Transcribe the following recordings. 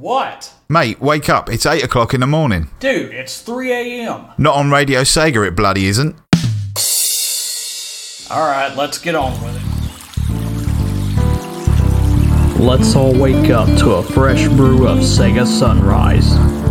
What? Mate, wake up. It's 8 o'clock in the morning. Dude, it's 3 a.m. Not on Radio Sega, it bloody isn't. Alright, let's get on with it. Let's all wake up to a fresh brew of Sega Sunrise.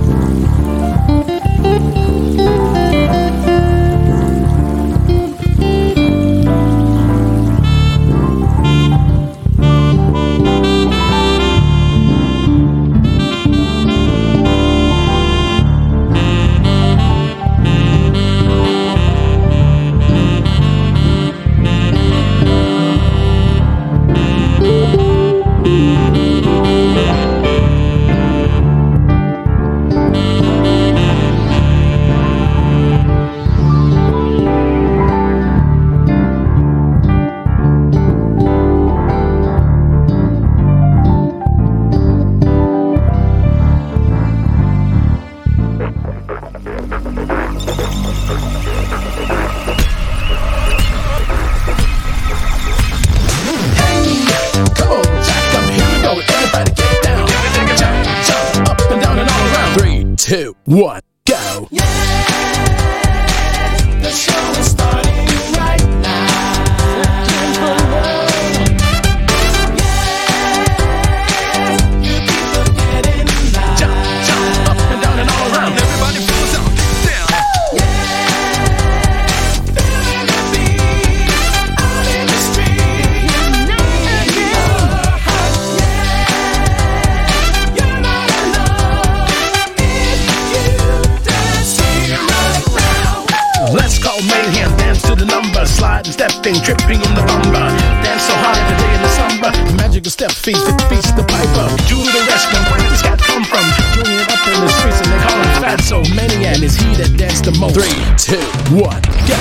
Sliding, stepping, tripping in the bumper. Dance so hard every day in the summer. Magical step feast, it feast the piper. Julie the rest, restaurant, where did this cat come from? Doing it up in the streets and they call him fat. So many and it's he that danced the most. Three, two, one, go.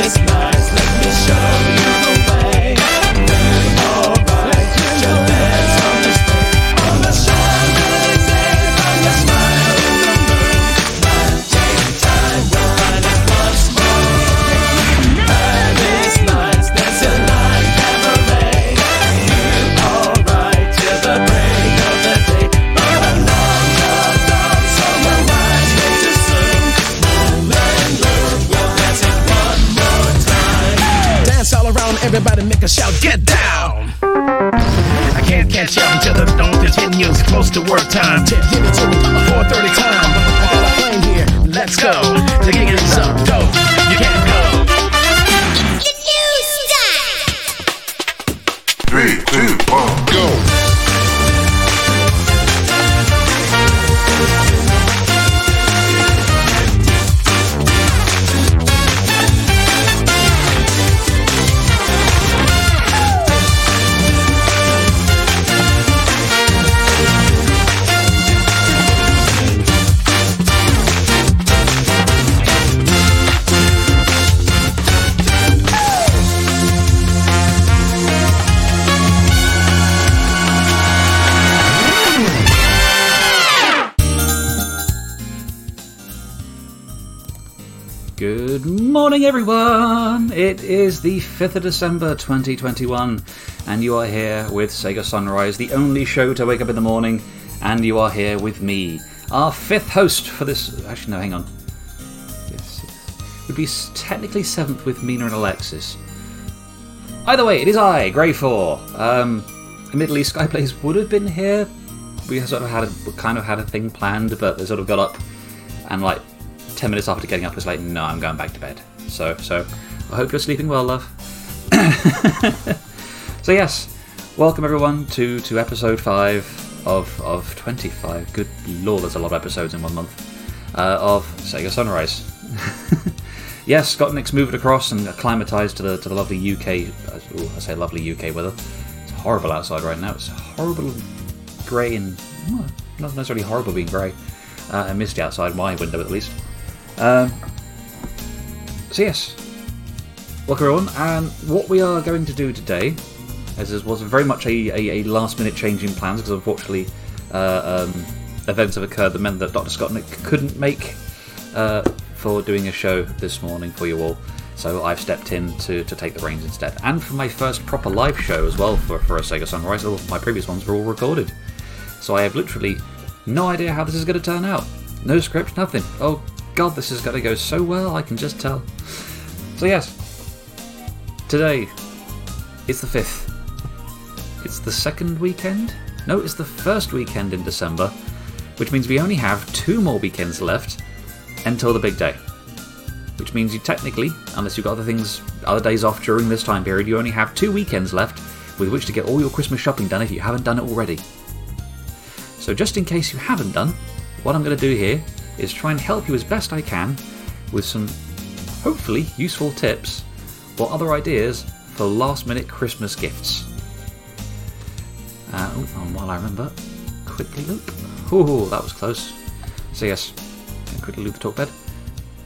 It's nice, let me show you to work time. Good morning, everyone! It is the 5th of December 2021, and you are here with Sega Sunrise, the only show to wake up in the morning, and you are here with me, our fifth host for this. Actually, no, hang on. Yes, would be technically seventh with Mina and Alexis. Either way, it is I, Grey 4. Um, admittedly, Skyplays would have been here. We sort of had a, kind of had a thing planned, but they sort of got up and like 10 minutes after getting up was like no i'm going back to bed. So so i hope you're sleeping well love. So yes welcome everyone to to episode 5 of of 25 good lord there's a lot of episodes in one month. Uh, of sega sunrise. Yes got Nick's moved across and acclimatized to the to the lovely uk uh, ooh, i say lovely uk weather. It's horrible outside right now. It's horrible grey and not necessarily horrible being grey. Uh, and misty outside my window at least um, so yes, welcome everyone. And what we are going to do today, as this was very much a, a, a last-minute change in plans, because unfortunately uh, um, events have occurred that meant that Dr. Scottnick couldn't make uh, for doing a show this morning for you all. So I've stepped in to, to take the reins instead. And for my first proper live show as well for, for a Sega Sunrise, all my previous ones were all recorded. So I have literally no idea how this is going to turn out. No script, nothing. Oh god, this is going to go so well, I can just tell. So, yes, today it's the 5th. It's the second weekend? No, it's the first weekend in December, which means we only have two more weekends left until the big day. Which means you technically, unless you've got other things, other days off during this time period, you only have two weekends left with which to get all your Christmas shopping done if you haven't done it already. So, just in case you haven't done, what I'm going to do here is try and help you as best I can with some hopefully useful tips or other ideas for last minute Christmas gifts. Uh, oh, and while I remember, quickly loop. Oh, that was close. So, yes, quickly loop the talk bed.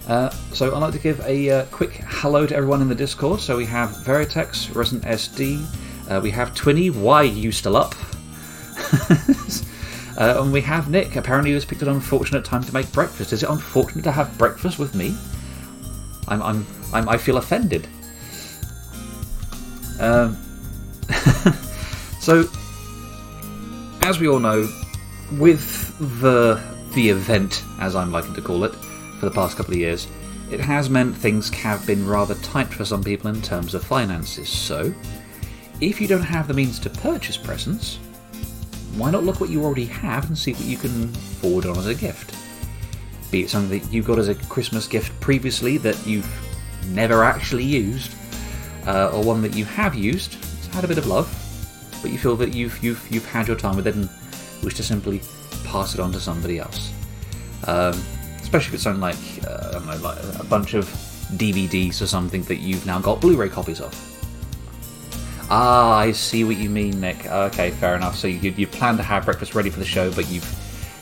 Uh, so I'd like to give a uh, quick hello to everyone in the Discord. So we have Veritex, Resident SD, uh, we have Twinny, why you still up? Uh, and we have Nick, apparently he who's picked an unfortunate time to make breakfast. Is it unfortunate to have breakfast with me? I'm, I'm, I'm I feel offended. Um, so, as we all know, with the the event, as I'm liking to call it, for the past couple of years, it has meant things have been rather tight for some people in terms of finances. So, if you don't have the means to purchase presents, why not look what you already have and see what you can forward on as a gift? Be it something that you got as a Christmas gift previously that you've never actually used, uh, or one that you have used, it's had a bit of love, but you feel that you've you've you've had your time with it and wish to simply pass it on to somebody else. Um, especially if it's something like uh, know, like a bunch of DVDs or something that you've now got Blu-ray copies of. Ah, I see what you mean, Nick. Okay, fair enough. So you, you plan to have breakfast ready for the show, but you've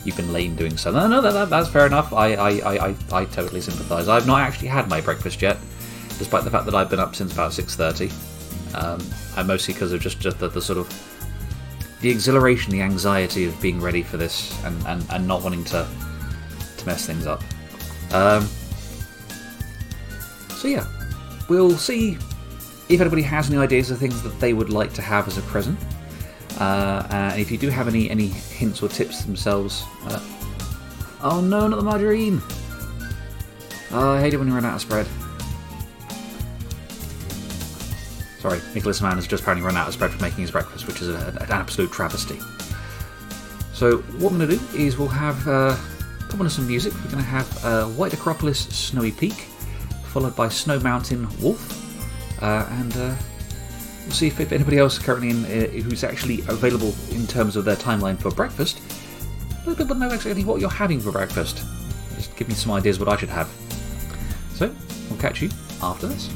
you've been late in doing so. No, no, that, that, that's fair enough. I, I, I, I, I totally sympathise. I've not actually had my breakfast yet, despite the fact that I've been up since about six thirty. Um, and mostly because of just, just the, the sort of the exhilaration, the anxiety of being ready for this, and, and, and not wanting to to mess things up. Um, so yeah, we'll see if anybody has any ideas of things that they would like to have as a present. Uh, and if you do have any any hints or tips themselves, uh, oh no, not the margarine! Oh, I hate it when you run out of spread. Sorry, Nicholas Mann has just apparently run out of spread for making his breakfast, which is a, an absolute travesty. So what I'm going to do is we'll have uh, come on to some music. We're going to have uh, White Acropolis, Snowy Peak, followed by Snow Mountain, Wolf, uh, and uh, we'll see if, if anybody else currently in, uh, who's actually available in terms of their timeline for breakfast. Let people know exactly what you're having for breakfast. Just give me some ideas what I should have. So we'll catch you after this.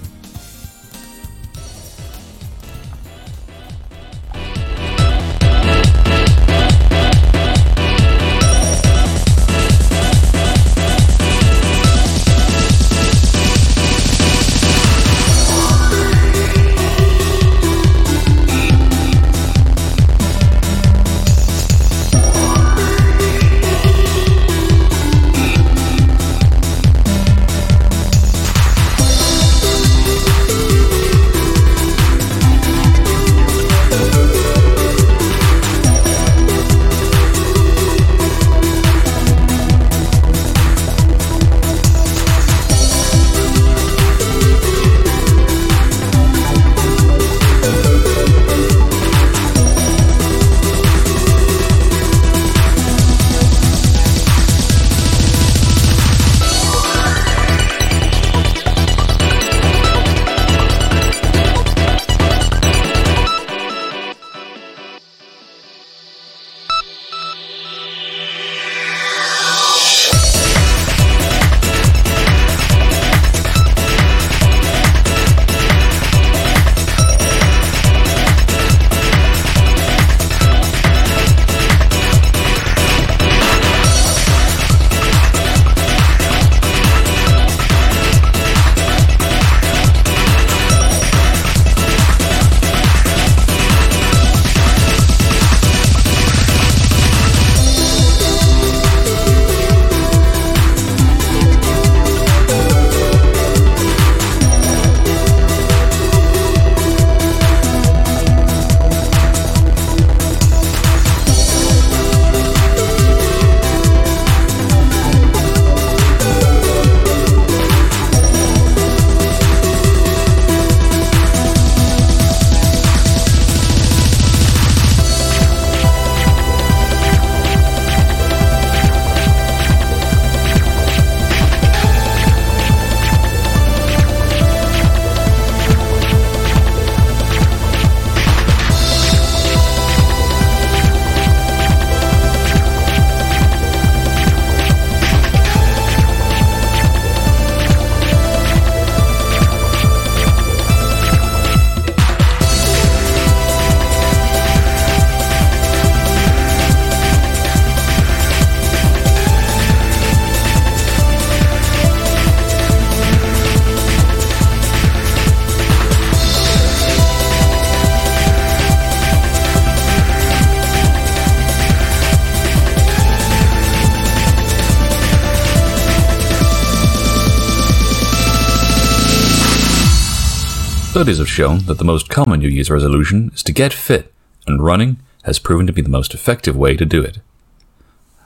Studies have shown that the most common New Year's resolution is to get fit, and running has proven to be the most effective way to do it.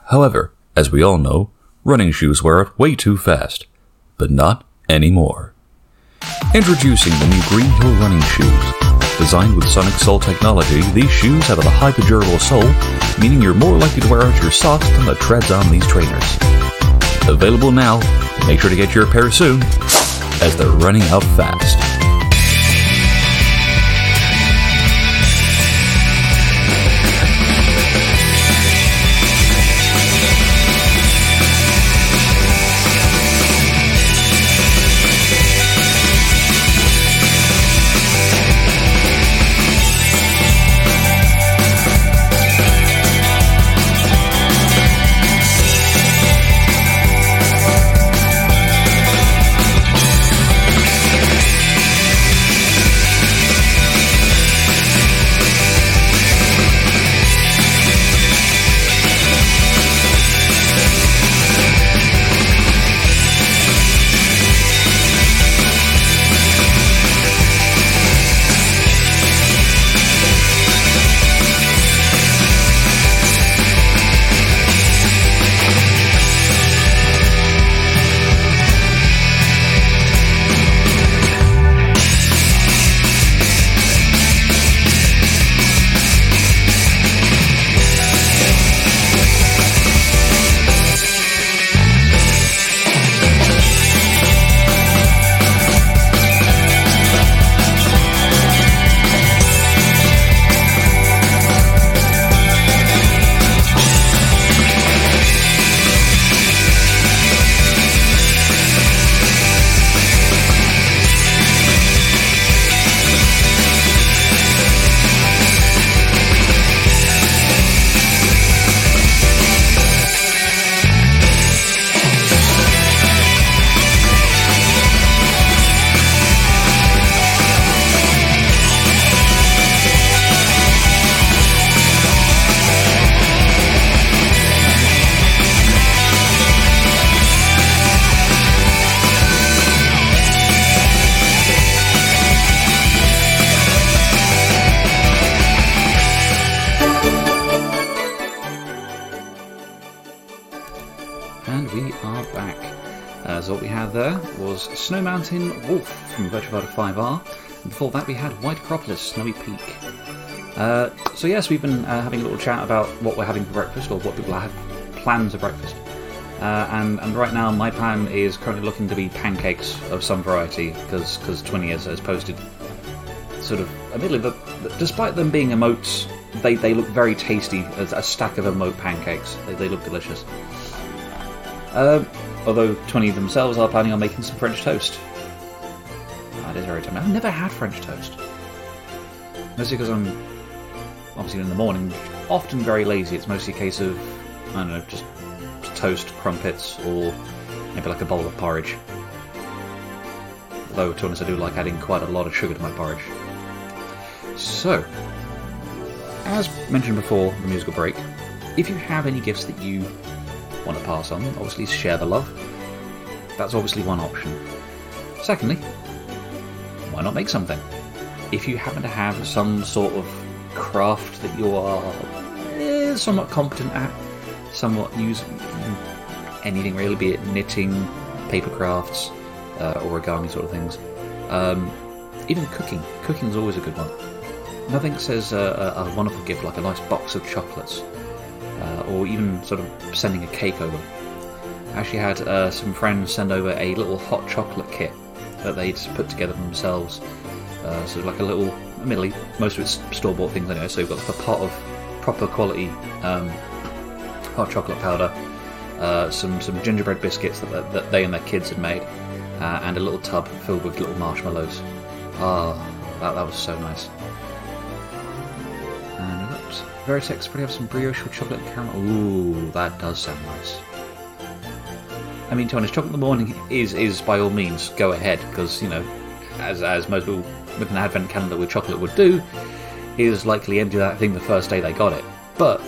However, as we all know, running shoes wear out way too fast, but not anymore. Introducing the new Green Hill running shoes. Designed with Sonic Sole technology, these shoes have a hyper-durable sole, meaning you're more likely to wear out your socks than the treads on these trainers. Available now, make sure to get your pair soon, as they're running out fast. Mountain Wolf from Virtua Fighter 5R. And before that we had White Acropolis, Snowy Peak. Uh, so yes, we've been uh, having a little chat about what we're having for breakfast, or what people have plans for breakfast. Uh, and, and right now my plan is currently looking to be pancakes of some variety, because because 20 has, has posted sort of admittedly that despite them being emotes, they, they look very tasty as a stack of emote pancakes. They, they look delicious. Um, although 20 themselves are planning on making some French toast. Very tempting. I've never had French toast. Mostly because I'm obviously in the morning, often very lazy. It's mostly a case of, I don't know, just toast, crumpets, or maybe like a bowl of porridge. Though, to be honest, I do like adding quite a lot of sugar to my porridge. So, as mentioned before the musical break, if you have any gifts that you want to pass on, obviously share the love. That's obviously one option. Secondly, why not make something? If you happen to have some sort of craft that you are eh, somewhat competent at, somewhat use anything really, be it knitting, paper crafts, uh, origami sort of things. Um, even cooking. Cooking is always a good one. Nothing says uh, a, wonderful gift like a nice box of chocolates, uh, or even sort of sending a cake over. I actually had uh, some friends send over a little hot chocolate kit that they'd put together themselves. Uh, so like a little, admittedly, most of it's store-bought things anyway. So we've got like a pot of proper quality um, hot chocolate powder, uh, some some gingerbread biscuits that, that they and their kids had made, uh, and a little tub filled with little marshmallows. Ah, that, that was so nice. And Veritex probably have some brioche with chocolate caramel. Ooh, that does sound nice. I mean, to be honest, chocolate in the morning is is by all means go ahead because you know, as as most people with an advent calendar with chocolate would do, is likely empty that thing the first day they got it. But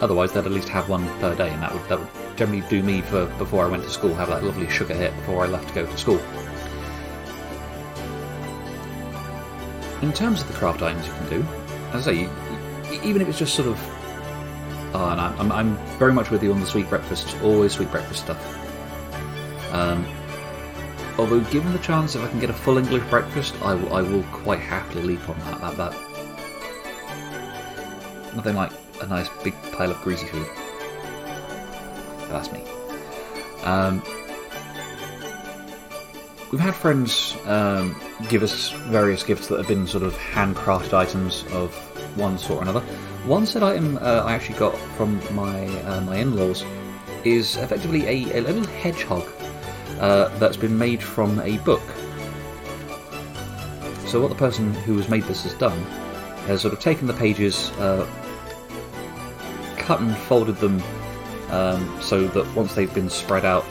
otherwise, they'd at least have one per day, and that would that would generally do me for before I went to school. Have that lovely sugar hit before I left to go to school. in terms of the craft items you can do, as I say, even if it's just sort of. Oh, and I'm, I'm, very much with you on the sweet breakfast, always sweet breakfast stuff. Um, although, given the chance, if I can get a full English breakfast, I will, will quite happily leap on that. That, that. Nothing like a nice big pile of greasy food. That's me. Um, we've had friends um, give us various gifts that have been sort of handcrafted items of one sort or another. One said item uh, I actually got from my uh, my in-laws is effectively a, a little hedgehog uh, that's been made from a book. So what the person who has made this has done has sort of taken the pages, uh, cut and folded them um, so that once they've been spread out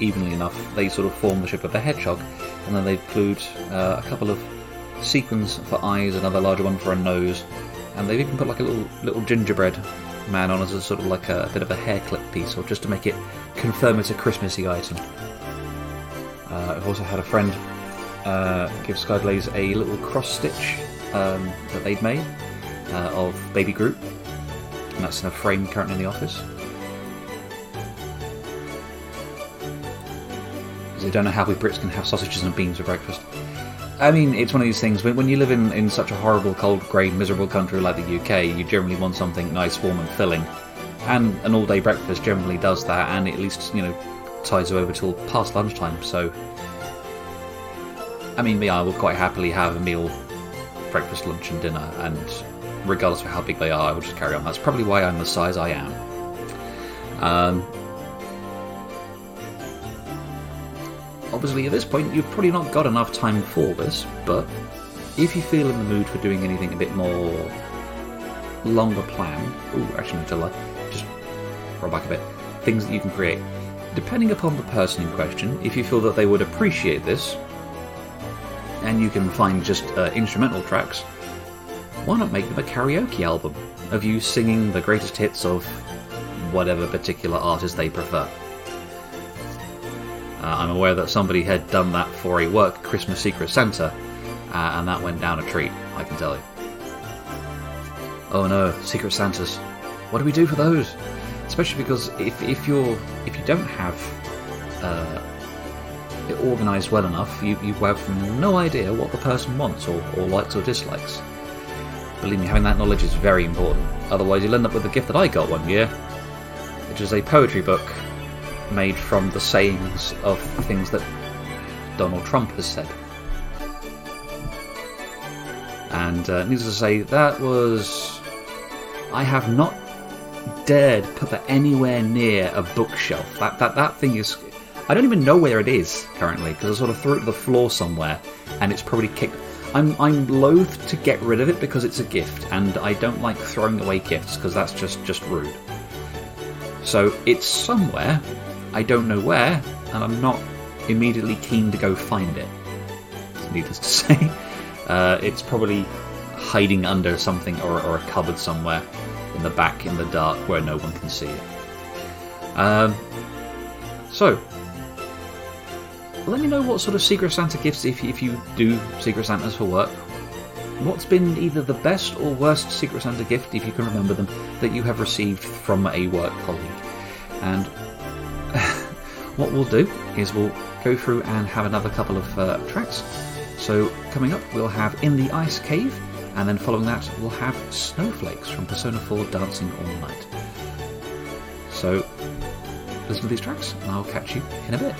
evenly enough, they sort of form the shape of a hedgehog, and then they've glued uh, a couple of sequins for eyes, another larger one for a nose, and they've even put like a little little gingerbread man on as a sort of like a, bit of a hair clip piece, or just to make it confirm it's a Christmassy item. Uh, I've also had a friend uh, give Skyblaze a little cross stitch um, that they'd made uh, of Baby Groot, and that's in a frame currently in the office. Because they don't know how we Brits can have sausages and beans for breakfast. I mean, it's one of these things. When, when you live in, in such a horrible, cold, grey, miserable country like the UK, you generally want something nice, warm, and filling. And an all day breakfast generally does that, and it at least, you know, ties you over till past lunchtime. So, I mean, me, I will quite happily have a meal, breakfast, lunch, and dinner, and regardless of how big they are, I will just carry on. That's probably why I'm the size I am. Um, obviously, at this point, you've probably not got enough time for this, but if you feel in the mood for doing anything a bit more longer planned, ooh, actually, to like, just roll back a bit, things that you can create. Depending upon the person in question, if you feel that they would appreciate this, and you can find just uh, instrumental tracks, why not make them a karaoke album of you singing the greatest hits of whatever particular artist they prefer? Uh, I'm aware that somebody had done that for a work Christmas Secret Santa, uh, and that went down a treat, I can tell you. Oh no, Secret Santas. What do we do for those? Especially because if, if you're if you don't have uh, it organised well enough, you, you have no idea what the person wants or, or likes or dislikes. Believe me, having that knowledge is very important. Otherwise, you'll end up with the gift that I got one year, which is a poetry book made from the sayings of things that Donald Trump has said. And uh, needless to say, that was. I have not dared put that anywhere near a bookshelf. That that that thing is. I don't even know where it is currently because I sort of threw it to the floor somewhere, and it's probably kicked. I'm I'm loath to get rid of it because it's a gift, and I don't like throwing away gifts because that's just just rude. So it's somewhere. I don't know where, and I'm not immediately keen to go find it. Needless to say, uh, it's probably hiding under something or, or a cupboard somewhere in the back in the dark where no one can see it. Um, so, let me know what sort of Secret Santa gifts, if, if you do Secret Santas for work, what's been either the best or worst Secret Santa gift, if you can remember them, that you have received from a work colleague. And what we'll do is we'll go through and have another couple of uh, tracks. So, coming up, we'll have In the Ice Cave, and then following that, we'll have Snowflakes from Persona 4 Dancing All Night. So, listen to these tracks, and I'll catch you in a bit.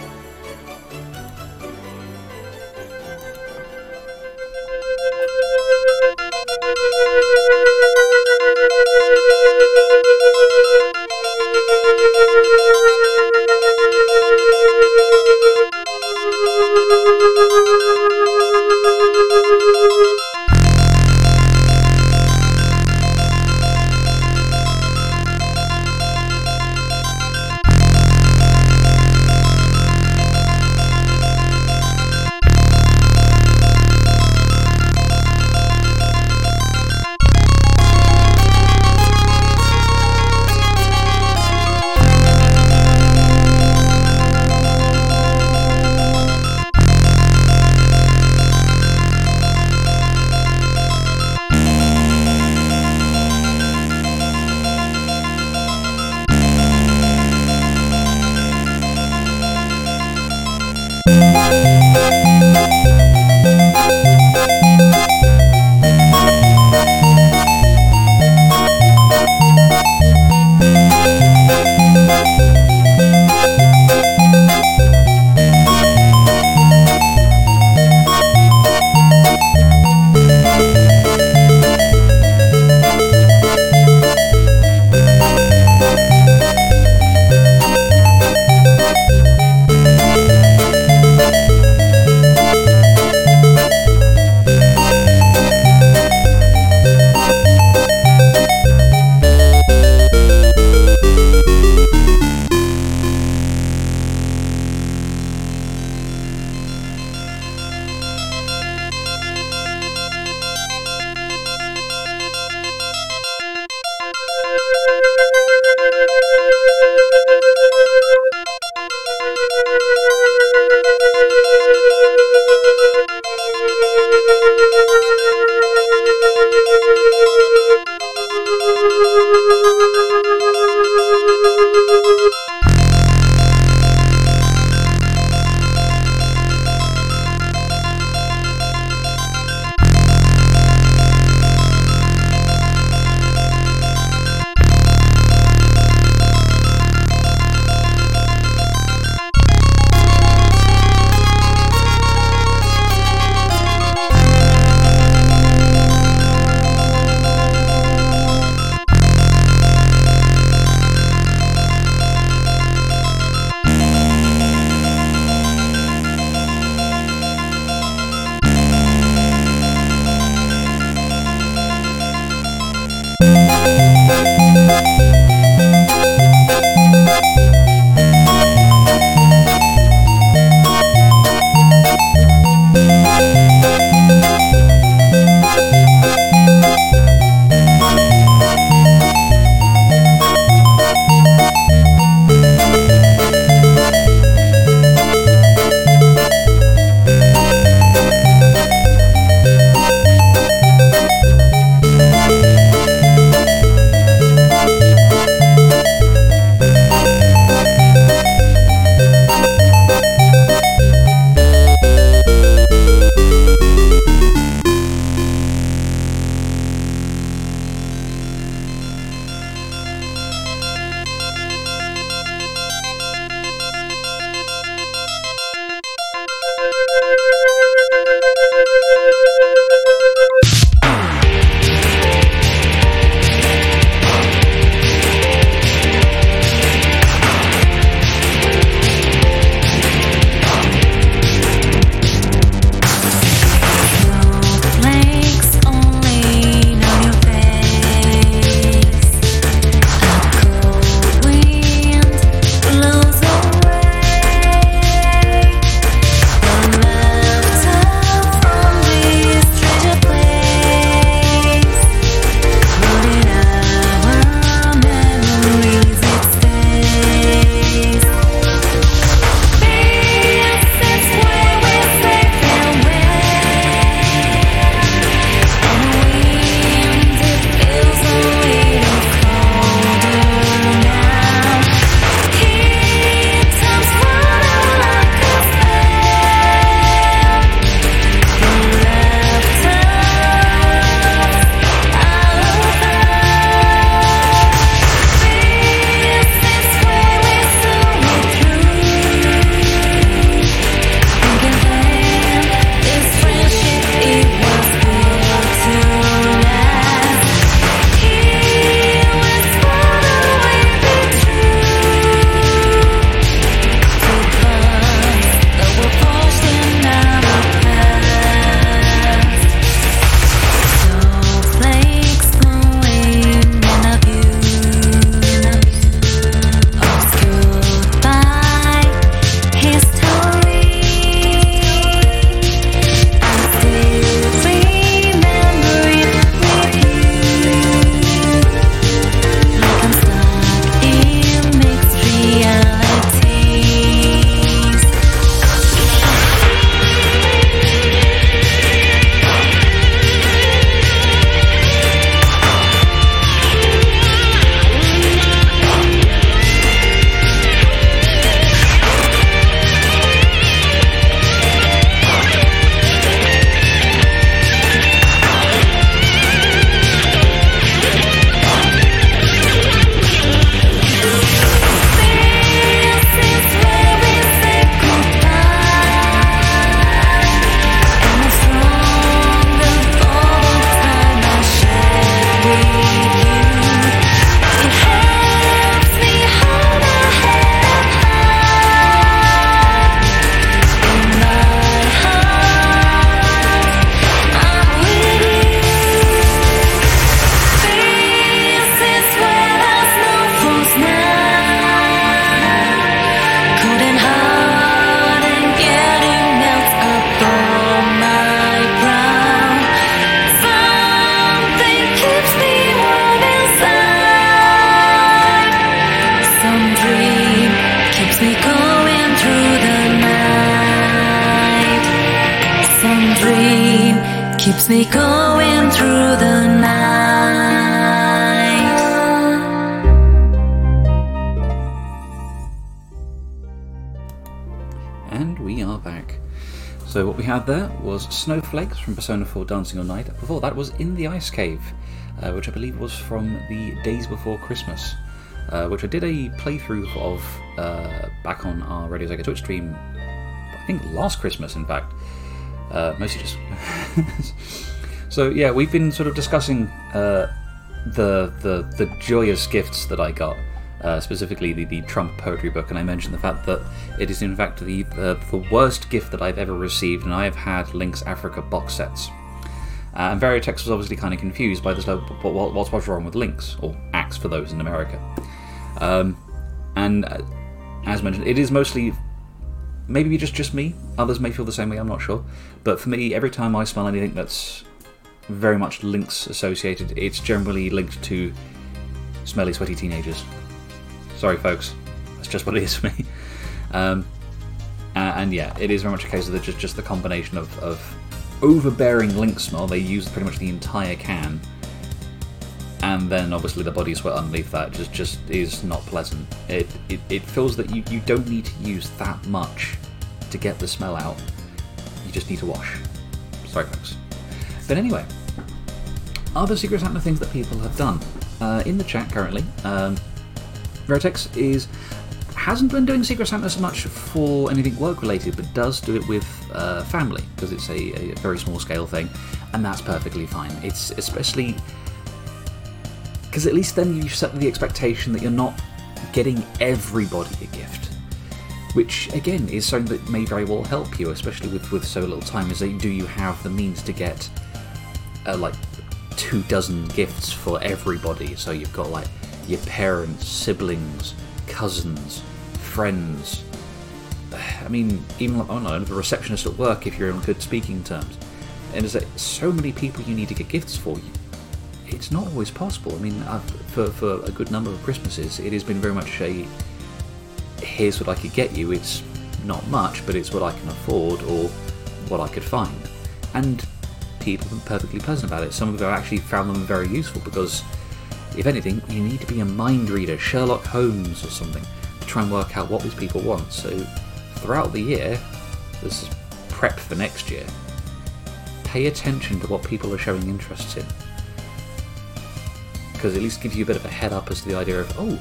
Me going through the night. And we are back. So what we had there was Snowflakes from Persona 4 Dancing All Night. Before that was In the Ice Cave, uh, which I believe was from the Days Before Christmas, uh, which I did a playthrough of uh, back on our Radio Sega Twitch stream, I think last Christmas in fact. Uh, mostly just... so yeah, we've been sort of discussing uh, the, the, the joyous gifts that I got uh, specifically the, the Trump poetry book, and I mentioned the fact that it is in fact the uh, the worst gift that I've ever received, and I have had Lynx Africa box sets. Uh, and Veritex was obviously kind of confused by this, like, what, what, what's what's wrong with Lynx, or Axe for those in America. Um, and uh, as mentioned, it is mostly maybe just just me. Others may feel the same way. I'm not sure, but for me, every time I smell anything that's very much Lynx associated, it's generally linked to smelly, sweaty teenagers. Sorry, folks. That's just what it is for me. Um, and, yeah, it is very much a case of the, just just the combination of, of overbearing Lynx smell. They use pretty much the entire can, and then obviously the body sweat underneath that just just is not pleasant. It it, it feels that you, you don't need to use that much to get the smell out. You just need to wash. Sorry, folks. But anyway, other Secret Santa things that people have done uh, in the chat currently. Um, Vertex is hasn't been doing Secret Santa so much for anything work related, but does do it with uh, family because it's a, a very small scale thing, and that's perfectly fine. It's especially because at least then you set the expectation that you're not getting everybody a gift, which again is something that may very well help you, especially with with so little time. Is that do you have the means to get uh, like two dozen gifts for everybody? So you've got like your parents, siblings, cousins, friends. I mean, even like, I don't the receptionist at work if you're on good speaking terms. And there's like, so many people you need to get gifts for. You, it's not always possible. I mean, I've, for for a good number of Christmases, it has been very much a here's what I could get you. It's not much, but it's what I can afford or what I could find. And people been perfectly pleasant about it. Some of them actually found them very useful because if anything, you need to be a mind reader, Sherlock Holmes or something, to try and work out what these people want. So, throughout the year, this is prep for next year. Pay attention to what people are showing interest in. Because at least gives you a bit of a head up as to the idea of, oh,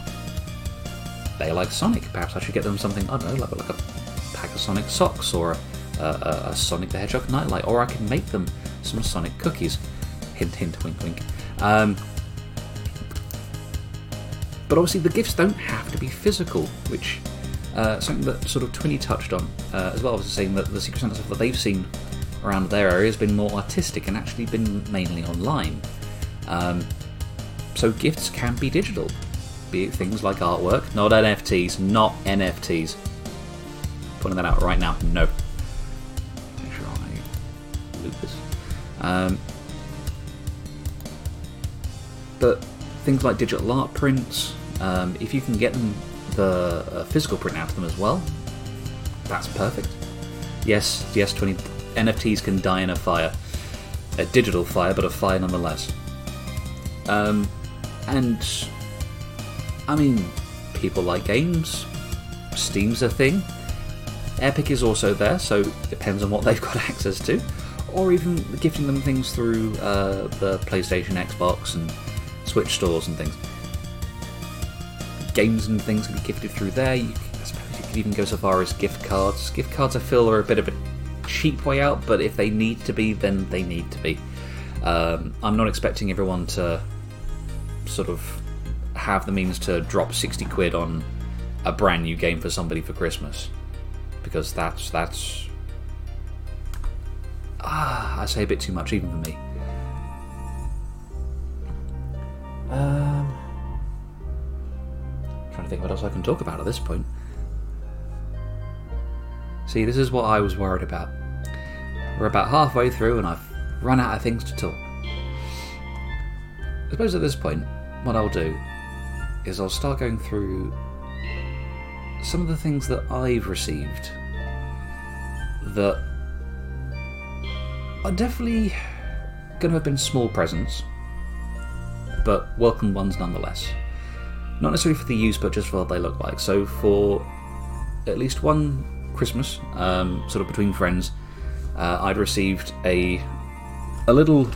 they like Sonic. Perhaps I should get them something, I don't know, like, like a pack of Sonic socks or a, a, a Sonic the Hedgehog nightlight, or I can make them some Sonic cookies. Hint, hint, wink, wink. Um, but obviously, the gifts don't have to be physical, which uh, something that sort of Twinny touched on uh, as well was saying that the Secret Santa stuff that they've seen around their area has been more artistic and actually been mainly online. Um, so gifts can be digital, be it things like artwork, not NFTs, not NFTs. Putting that out right now, no. Make sure I loop this. Um, but things like digital art prints, um, if you can get them the uh, physical print out of them as well, that's perfect. Yes, yes, 20 NFTs can die in a fire, a digital fire, but a fire nonetheless. Um, and I mean, people like games. Steam's a thing. Epic is also there, so it depends on what they've got access to. Or even gifting them things through uh, the PlayStation, Xbox, and Switch stores and things. Games and things can be gifted through there. You, I suppose you could even go so far as gift cards. Gift cards, I feel, are a bit of a cheap way out, but if they need to be, then they need to be. Um, I'm not expecting everyone to sort of have the means to drop 60 quid on a brand new game for somebody for Christmas. Because that's that's ah, I say a bit too much even for me. Um, trying to think what else I can talk about at this point. See, this is what I was worried about. We're about halfway through and I've run out of things to talk. I suppose at this point, what I'll do is I'll start going through some of the things that I've received that are definitely going to have been small presents, but welcome ones nonetheless. Not necessarily for the use, but just for what they look like. So for at least one Christmas, um, sort of between friends, uh, I'd received a a little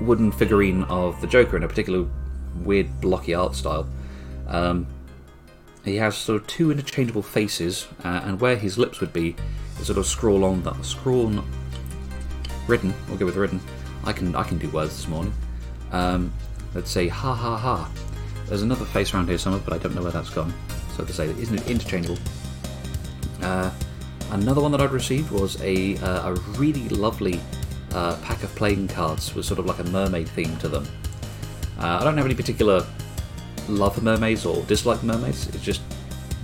wooden figurine of the Joker in a particular weird blocky art style. Um, he has sort of two interchangeable faces, uh, and where his lips would be, is sort of scroll on that scroll on, written. We'll go with written. I can I can do words this morning. Um, let's say ha ha ha. There's another face around here somewhere, but I don't know where that's gone. So to say, isn't it interchangeable? Uh, another one that I'd received was a uh, a really lovely uh, pack of playing cards with sort of like a mermaid theme to them. Uh, I don't have any particular love for mermaids or dislike mermaids. It's just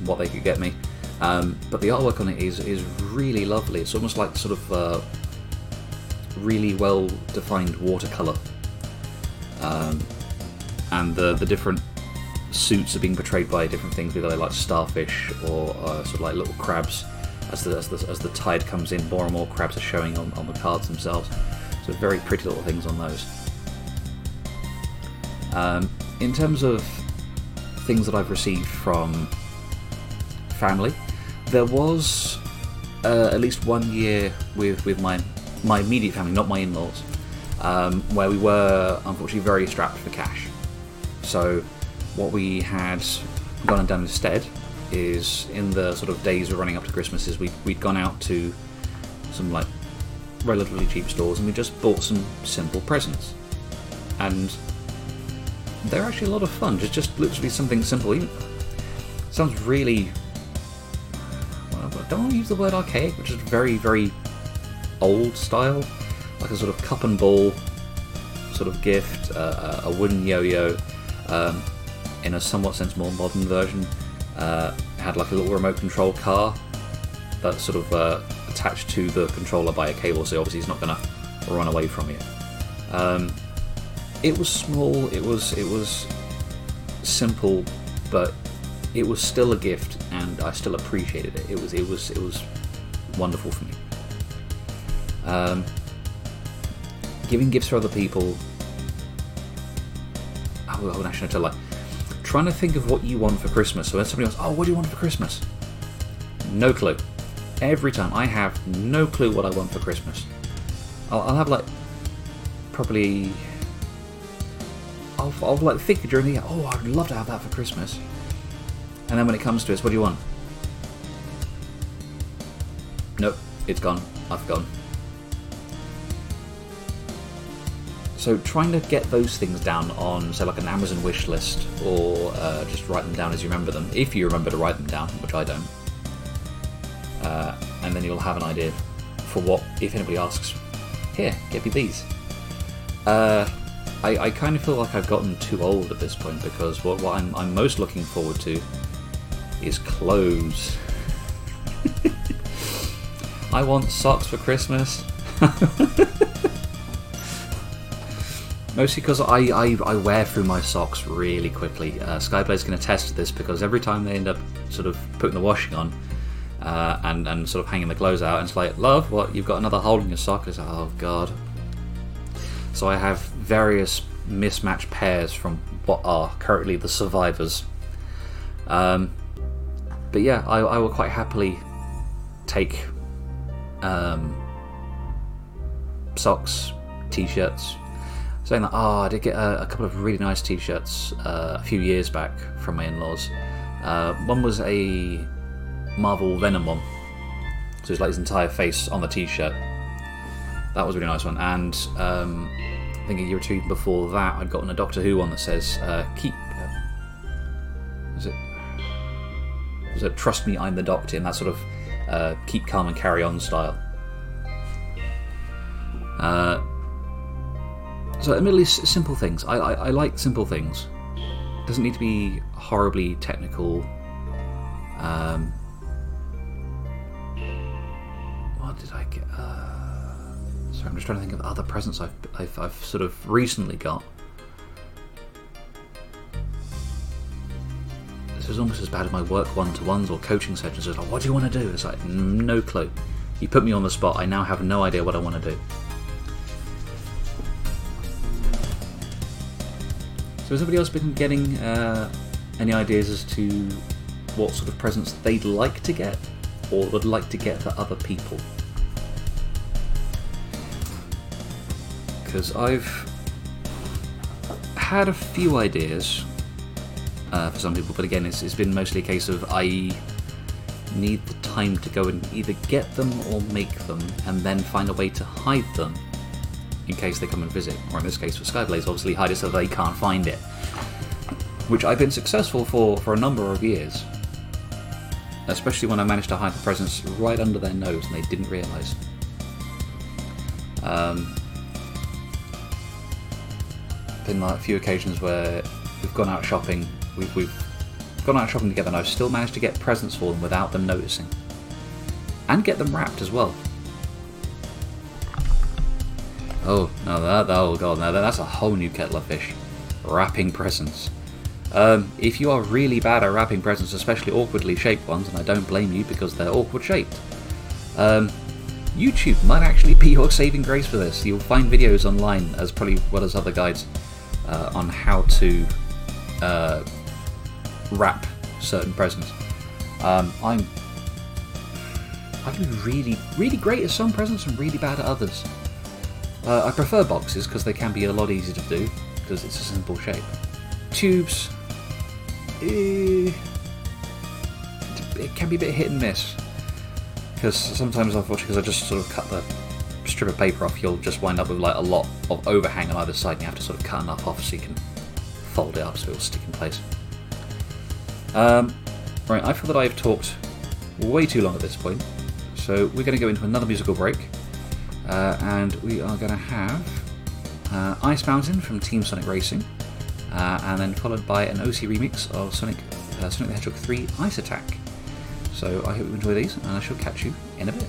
what they could get me. Um, but the artwork on it is is really lovely. It's almost like sort of uh, really well defined watercolor, um, and the the different suits are being portrayed by different things, whether they like starfish or uh, sort of like little crabs. As the, as the as the tide comes in, more and more crabs are showing on, on the cards themselves. So very pretty little things on those. Um, in terms of things that I've received from family, there was uh, at least one year with, with my my immediate family, not my in-laws, um, where we were unfortunately very strapped for cash. So what we had gone and done instead is in the sort of days we're running up to Christmas is we we'd gone out to some like relatively cheap stores and we just bought some simple presents. And they're actually a lot of fun. Just just literally something simple. Even sounds really. Well, I don't want to use the word archaic, which is very very old style, like a sort of cup and ball sort of gift, uh, a wooden yo-yo, um, in a somewhat sense more modern version. Uh, had like a little remote control car that's sort of uh, attached to the controller by a cable, so obviously it's not going to run away from you. Um, it was small, it was it was simple, but it was still a gift, and I still appreciated it. It was it was it was wonderful for me. Um, giving gifts for other people. Oh, oh actually, to like trying to think of what you want for Christmas. So when somebody goes, "Oh, what do you want for Christmas?" No clue. Every time I have no clue what I want for Christmas. I'll, I'll have like probably I'll, I'll like think during the year, oh, I'd love to have that for Christmas. And then when it comes to us, what do you want? Nope, it's gone. I've gone. So trying to get those things down on, say, like an Amazon wish list, or uh, just write them down as you remember them, if you remember to write them down, which I don't. Uh, and then you'll have an idea for what, if anybody asks, here, get me these. Uh, I, I kind of feel like I've gotten too old at this point because what, what I'm, I'm most looking forward to is clothes. I want socks for Christmas. Mostly because I, I, I wear through my socks really quickly. Uh, Skyblaze's attest to test this because every time they end up sort of putting the washing on uh, and, and sort of hanging the clothes out, and it's like, love, what, you've got another hole in your sock? It's like, oh god. So I have various mismatched pairs from what are currently the survivors. Um, but yeah, I, I will quite happily take um, socks, t-shirts. Saying that, oh, I did get a, a couple of really nice t-shirts uh, a few years back from my in-laws. Uh, one was a Marvel Venom one, so it's like his entire face on the t-shirt. That was a really nice one, and um, I think a year or two before that, I'd gotten a Doctor Who one that says, uh, "Keep." Uh, is it? Was it "Trust me, I'm the Doctor" in that sort of uh, "Keep calm and carry on" style. Uh, so, admittedly, simple things. I, I, I like simple things. doesn't need to be horribly technical. Um, I'm just trying to think of other presents I've, I've, I've sort of recently got. This is almost as bad as my work one to ones or coaching sessions. It's like, what do you want to do? It's like, mm, no clue. You put me on the spot. I now have no idea what I want to do. So, has anybody else been getting uh, any ideas as to what sort of presents they'd like to get or would like to get for other people? Because I've had a few ideas uh, for some people, but again, it's, it's been mostly a case of I need the time to go and either get them or make them, and then find a way to hide them in case they come and visit. Or in this case, for Skyblaze, obviously hide it so they can't find it, which I've been successful for for a number of years. Especially when I managed to hide the presents right under their nose and they didn't realise. Um, been like a few occasions where we've gone out shopping, we've, we've gone out shopping together, and I've still managed to get presents for them without them noticing, and get them wrapped as well. Oh no, that, that oh god, no, that, that's a whole new kettle of fish. Wrapping presents. Um, if you are really bad at wrapping presents, especially awkwardly shaped ones, and I don't blame you because they're awkward shaped, um, YouTube might actually be your saving grace for this. You'll find videos online, as probably well as other guides, uh, on how to uh, wrap certain presents. Um, I'm I be really, really great at some presents and really bad at others. Uh, I prefer boxes because they can be a lot easier to do because it's a simple shape. Tubes, eh, it can be a bit hit and miss because sometimes unfortunately because I just sort of cut the strip of paper off, you'll just wind up with like a lot of overhang on either side, and you have to sort of cut enough off so you can fold it up so it'll stick in place. Um, right, I feel that I've talked way too long at this point, so we're going to go into another musical break, uh, and we are going to have uh, Ice Mountain from Team Sonic Racing, uh, and then followed by an OC ReMix of Sonic uh, Sonic the Hedgehog 3 Ice Attack. So I hope you enjoy these, and I shall catch you in a bit.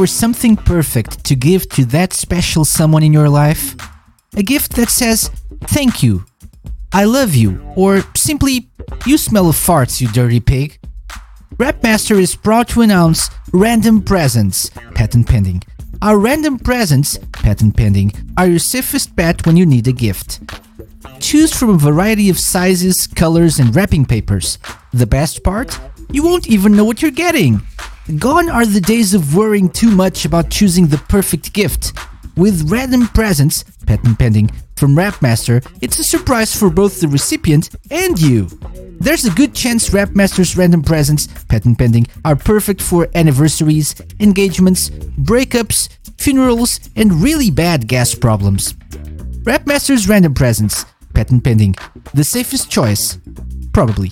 For something perfect to give to that special someone in your life? A gift that says, Thank you, I love you, or simply, You smell of farts, you dirty pig. Rapmaster is proud to announce Random Presents, patent pending. Our random presents, patent pending, are your safest bet when you need a gift. Choose from a variety of sizes, colors, and wrapping papers. The best part? you won't even know what you're getting. Gone are the days of worrying too much about choosing the perfect gift. With random presents, patent pending, from Rapmaster, it's a surprise for both the recipient and you. There's a good chance Rapmaster's random presents, patent pending, are perfect for anniversaries, engagements, breakups, funerals, and really bad gas problems. Rapmaster's random presents, patent pending, the safest choice, probably.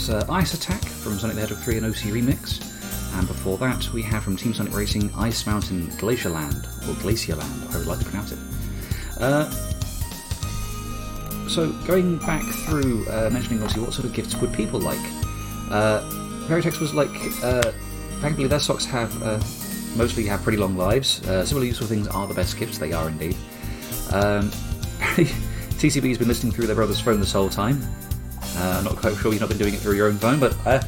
Was uh, Ice Attack from Sonic the Hedgehog 3 and OC ReMix, and before that we had from Team Sonic Racing Ice Mountain Glacierland, or Glacierland, I would like to pronounce it. Uh, so going back through uh, mentioning obviously what sort of gifts would people like. Uh, Veritex was like, uh, thankfully their socks have uh, mostly have pretty long lives. Uh, useful things are the best gifts. They are indeed. Um, TCB's been listening through their brother's phone this whole time. Uh, I'm not quite sure you've not been doing it through your own phone, but uh,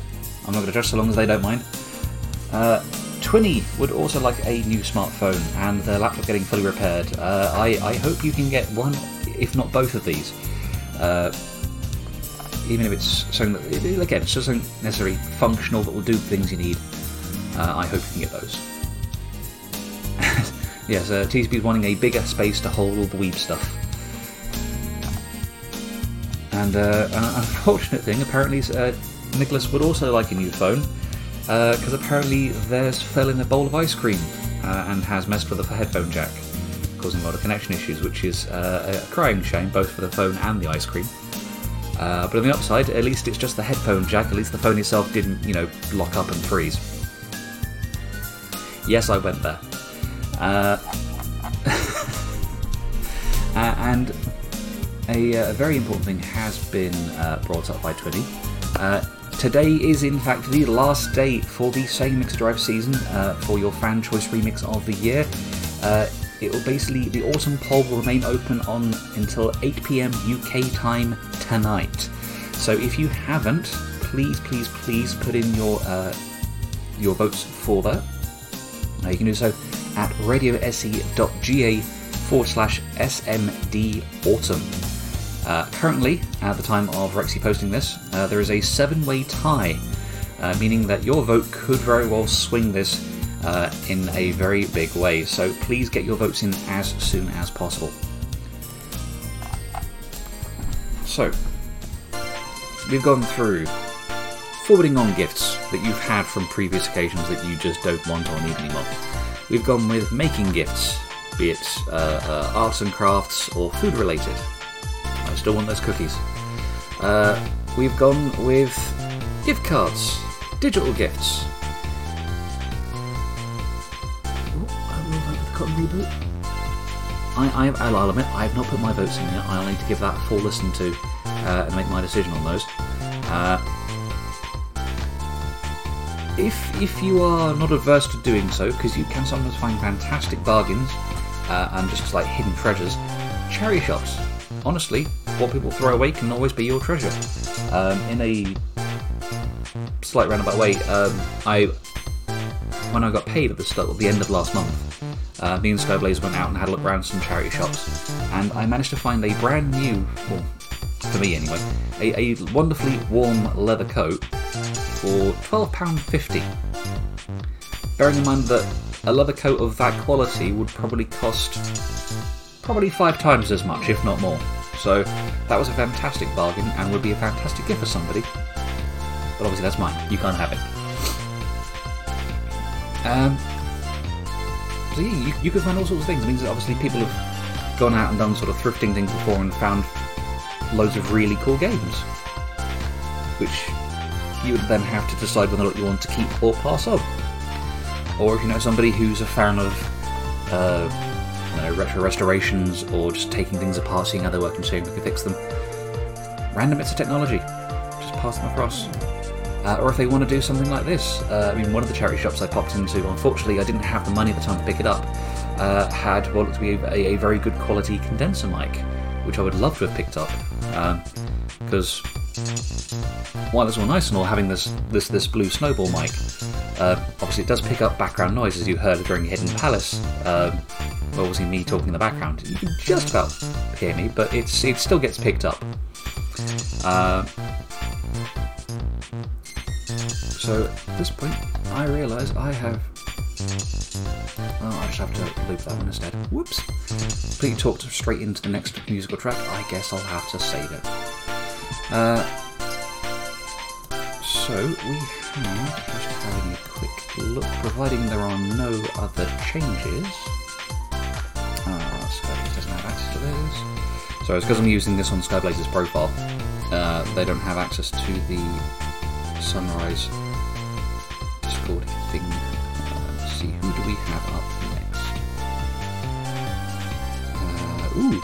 I'm not going to judge so long as they don't mind. Uh, Twinny would also like a new smartphone and their laptop getting fully repaired. Uh, I, I hope you can get one, if not both of these. Uh, even if it's something that, again, it's just something necessarily functional that will do the things you need. Uh, I hope you can get those. yes, uh, TCB's wanting a bigger space to hold all the weeb stuff. And uh, an unfortunate thing, apparently, uh, Nicholas would also like a new phone because apparently theirs fell in a bowl of ice cream uh, and has messed with the headphone jack, causing a lot of connection issues, which is uh, a crying shame both for the phone and the ice cream. Uh, but on the upside, at least it's just the headphone jack. At least the phone itself didn't, you know, lock up and freeze. Yes, I went there. Uh, uh, and a, uh, a very important thing has been uh, brought up by Twinny. Uh, today is, in fact, the last day for the Sega Mix Drive season uh, for your fan choice remix of the year. Uh, it will basically, the autumn poll will remain open on until 8 pm UK time tonight. So if you haven't, please, please, please put in your uh, your votes for that. You can do so at radiose.ga forward slash SMD autumn. Uh, currently, at the time of Rexy posting this, uh, there is a seven way tie, uh, meaning that your vote could very well swing this uh, in a very big way. So please get your votes in as soon as possible. So, we've gone through forwarding on gifts that you've had from previous occasions that you just don't want or need anymore. We've gone with making gifts, be it uh, uh, arts and crafts or food related. I still want those cookies. Uh, we've gone with gift cards, digital gifts. Ooh, I will reboot. I, I, I'll admit, I have not put my votes in yet. I'll need to give that a full listen to uh, and make my decision on those. Uh, if if you are not averse to doing so, because you can sometimes find fantastic bargains uh, and just like hidden treasures, cherry shops. Honestly, what people throw away can always be your treasure. Um, in a slight roundabout way, um, I when I got paid at the start, at the end of last month, uh, me and Skyblaze went out and had a look around some charity shops, and I managed to find a brand new, well, for me anyway, a, a wonderfully warm leather coat for £12.50. Bearing in mind that a leather coat of that quality would probably cost probably five times as much, if not more. So that was a fantastic bargain and would be a fantastic gift for somebody. But obviously that's mine. You can't have it. Um, so yeah, you, you can find all sorts of things. Means that obviously people have gone out and done sort of thrifting things before and found loads of really cool games, which you would then have to decide whether or not you want to keep or pass on. Or if you know somebody who's a fan of uh, know, retro restorations or just taking things apart, seeing how they work and seeing if we can fix them, random bits of technology, just pass them across. Uh, or if they want to do something like this. Uh, I mean, one of the charity shops I popped into, unfortunately, I didn't have the money at the time to pick it up, uh, had what looked to be a, a very good quality condenser mic, which I would love to have picked up. Because while it's all nice and all having this this this blue snowball mic, uh, obviously it does pick up background noise as you heard during Hidden Palace. Um, obviously, me talking in the background, you can just about hear me, but it's it still gets picked up. Uh, so at this point, I realise I have. Oh, I just have to loop that one instead. Whoops! Completely talked straight into the next musical track. I guess I'll have to save it. Uh, so we have just having a quick look, providing there are no other changes. Ah, Skyblaze doesn't have access to those. So it's because I'm using this on Skyblaze's profile. Uh, they don't have access to the Sunrise Discord thing. Uh, let's see, who do we have up next? Uh, ooh,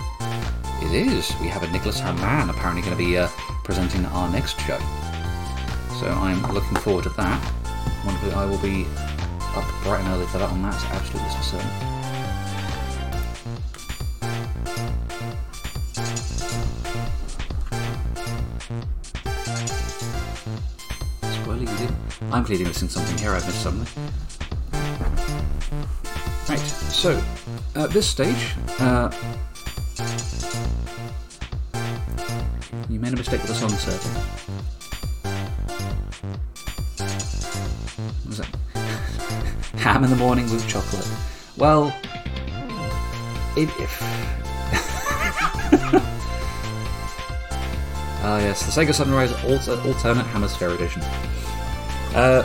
It is. We have a Nicholas Hamann apparently going to be uh, presenting our next show. So I'm looking forward to that. Wonderfully, I will be up bright and early for that, and that's absolutely for certain. I'm clearly missing something here. I've missed something. Right. So, at this stage, uh, made a mistake with the song circle. Was that? Ham in the morning with chocolate. Well, if. if Ah, yes, the Sega Sunrise alter, Alternate Hemisphere Edition. Uh,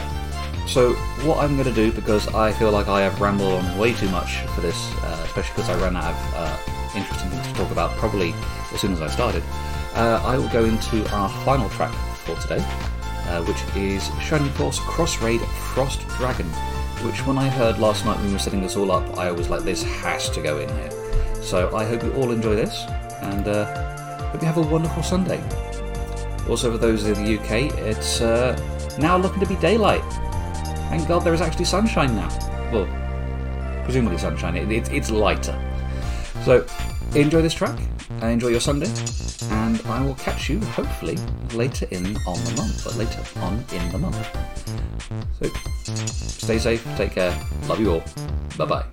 so, what I'm going to do, because I feel like I have rambled on way too much for this, uh, especially because I ran out of uh, interesting things to talk about probably as soon as I started, uh, I will go into our final track for today, uh, which is Shining Force Cross Raid Frost Dragon, which when I heard last night when we were setting this all up, I was like, this has to go in here. So I hope you all enjoy this, and uh, hope you have a wonderful Sunday. Also, for those in the UK, it's uh, now looking to be daylight. Thank God there is actually sunshine now. Well, presumably sunshine. It, it, it's lighter. So, enjoy this track. Uh, Enjoy your Sunday, and I will catch you hopefully later in on the month, but later on in the month. So, stay safe, take care, love you all, bye bye.